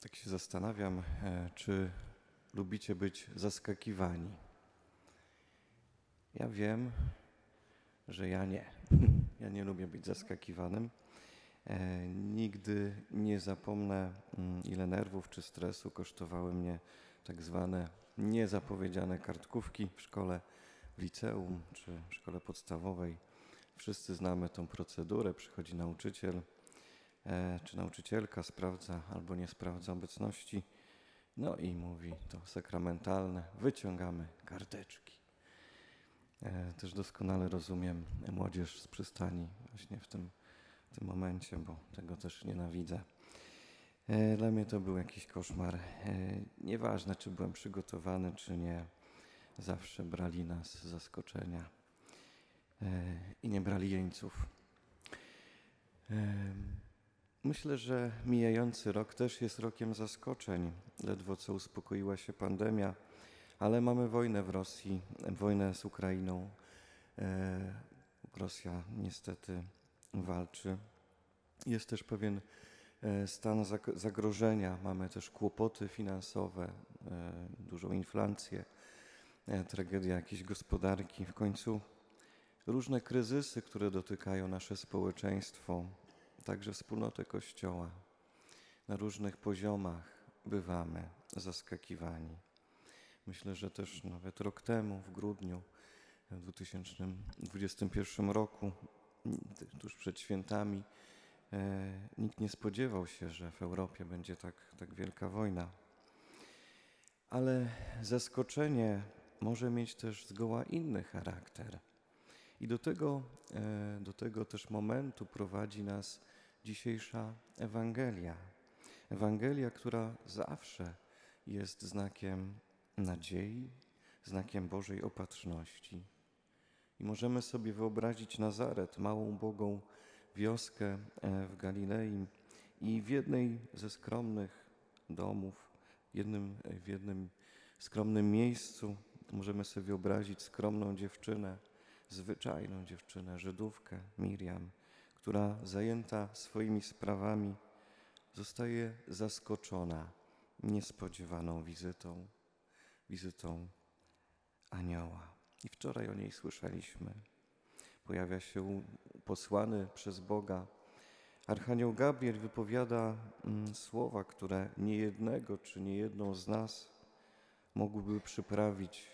Tak się zastanawiam, e, czy lubicie być zaskakiwani. Ja wiem, że ja nie. Ja nie lubię być zaskakiwanym. E, nigdy nie zapomnę, mm, ile nerwów czy stresu kosztowały mnie tak zwane niezapowiedziane kartkówki w szkole, w liceum czy w szkole podstawowej. Wszyscy znamy tą procedurę. Przychodzi nauczyciel czy nauczycielka, sprawdza albo nie sprawdza obecności. No i mówi to sakramentalne, wyciągamy karteczki. E, też doskonale rozumiem młodzież z przystani właśnie w tym, w tym momencie, bo tego też nienawidzę. E, dla mnie to był jakiś koszmar. E, nieważne, czy byłem przygotowany, czy nie, zawsze brali nas z zaskoczenia i nie brali jeńców. Myślę, że mijający rok też jest rokiem zaskoczeń. Ledwo co uspokoiła się pandemia, ale mamy wojnę w Rosji, wojnę z Ukrainą. E, Rosja niestety walczy. Jest też pewien e, stan zagrożenia, mamy też kłopoty finansowe, e, dużą inflację, tragedia jakiejś gospodarki. W końcu różne kryzysy, które dotykają nasze społeczeństwo, także wspólnotę Kościoła. Na różnych poziomach bywamy zaskakiwani. Myślę, że też nawet rok temu, w grudniu w 2021 roku, tuż przed świętami, e, nikt nie spodziewał się, że w Europie będzie tak, tak wielka wojna. Ale zaskoczenie może mieć też zgoła inny charakter. I do tego, e, do tego też momentu prowadzi nas dzisiejsza Ewangelia. Ewangelia, która zawsze jest znakiem nadziei, znakiem Bożej opatrzności. I możemy sobie wyobrazić Nazaret, małą bogą wioskę e, w Galilei i w jednej ze skromnych domów, jednym, w jednym skromnym miejscu możemy sobie wyobrazić skromną dziewczynę, zwyczajną dziewczynę, Żydówkę, Miriam, która zajęta swoimi sprawami zostaje zaskoczona niespodziewaną wizytą, wizytą anioła. I wczoraj o niej słyszeliśmy. Pojawia się posłany przez Boga. Archanioł Gabriel wypowiada mm, słowa, które niejednego czy niejedną z nas mogłyby przyprawić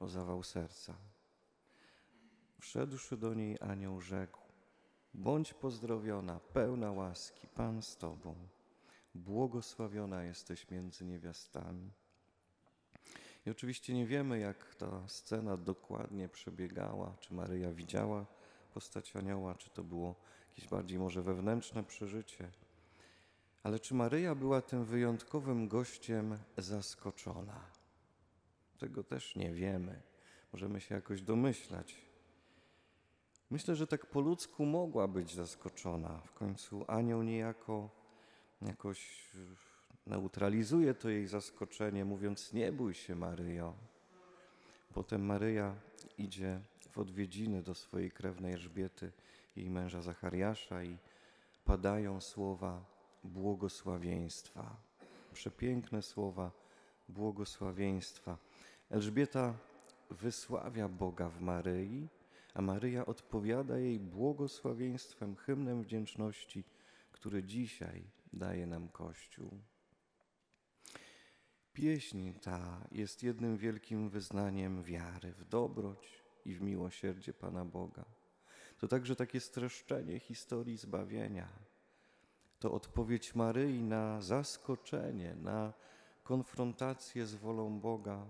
o zawał serca. Wszedłszy do niej anioł rzekł, bądź pozdrowiona, pełna łaski, Pan z Tobą, błogosławiona jesteś między niewiastami. I oczywiście nie wiemy, jak ta scena dokładnie przebiegała, czy Maryja widziała postać anioła, czy to było jakieś bardziej może wewnętrzne przeżycie. Ale czy Maryja była tym wyjątkowym gościem zaskoczona? Tego też nie wiemy. Możemy się jakoś domyślać. Myślę, że tak po ludzku mogła być zaskoczona. W końcu anioł niejako jakoś neutralizuje to jej zaskoczenie, mówiąc: Nie bój się, Maryjo. Potem Maryja idzie w odwiedziny do swojej krewnej Elżbiety, jej męża Zachariasza i padają słowa błogosławieństwa. Przepiękne słowa błogosławieństwa. Elżbieta wysławia Boga w Maryi, a Maryja odpowiada jej błogosławieństwem, hymnem wdzięczności, który dzisiaj daje nam Kościół. Pieśń ta jest jednym wielkim wyznaniem wiary w dobroć i w miłosierdzie Pana Boga. To także takie streszczenie historii zbawienia. To odpowiedź Maryi na zaskoczenie, na konfrontację z wolą Boga,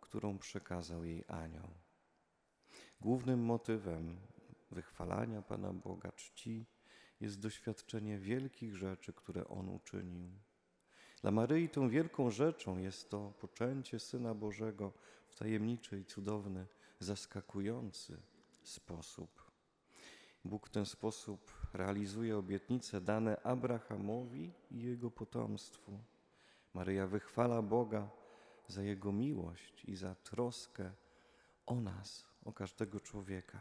którą przekazał jej anioł. Głównym motywem wychwalania Pana Boga, czci, jest doświadczenie wielkich rzeczy, które On uczynił. Dla Maryi tą wielką rzeczą jest to poczęcie Syna Bożego w tajemniczy i cudowny, zaskakujący sposób. Bóg w ten sposób realizuje obietnice dane Abrahamowi i jego potomstwu. Maryja wychwala Boga za Jego miłość i za troskę o nas, o każdego człowieka.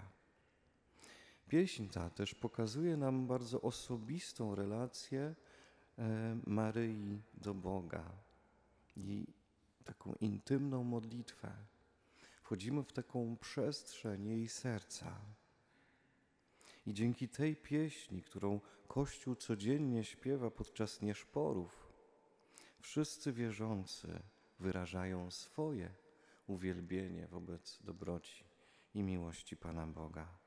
Pieśń ta też pokazuje nam bardzo osobistą relację e, Maryi do Boga i taką intymną modlitwę. Wchodzimy w taką przestrzeń jej serca. I dzięki tej pieśni, którą Kościół codziennie śpiewa podczas nieszporów, wszyscy wierzący wyrażają swoje uwielbienie wobec dobroci i miłości Pana Boga.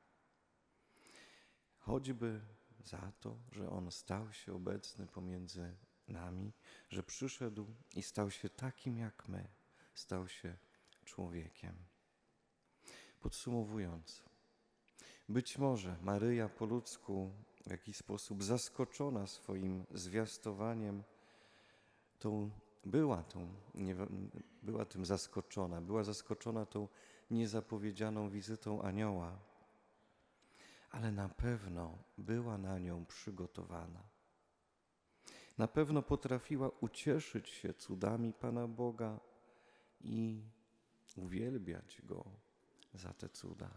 Choćby za to, że On stał się obecny pomiędzy nami, że przyszedł i stał się takim jak my, stał się człowiekiem. Podsumowując, być może Maryja po ludzku w jakiś sposób zaskoczona swoim zwiastowaniem, tą, była, tą, nie, była tym zaskoczona, była zaskoczona tą niezapowiedzianą wizytą anioła, ale na pewno była na nią przygotowana. Na pewno potrafiła ucieszyć się cudami Pana Boga i uwielbiać Go za te cuda.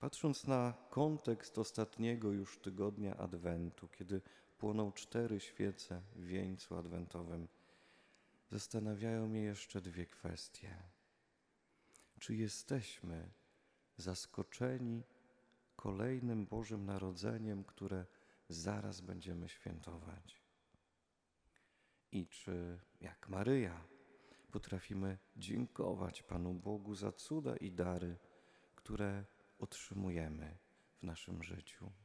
Patrząc na kontekst ostatniego już tygodnia Adwentu, kiedy płoną cztery świece w wieńcu adwentowym, zastanawiają mnie jeszcze dwie kwestie. Czy jesteśmy zaskoczeni kolejnym Bożym Narodzeniem, które zaraz będziemy świętować? I czy, jak Maryja, potrafimy dziękować Panu Bogu za cuda i dary, które otrzymujemy w naszym życiu?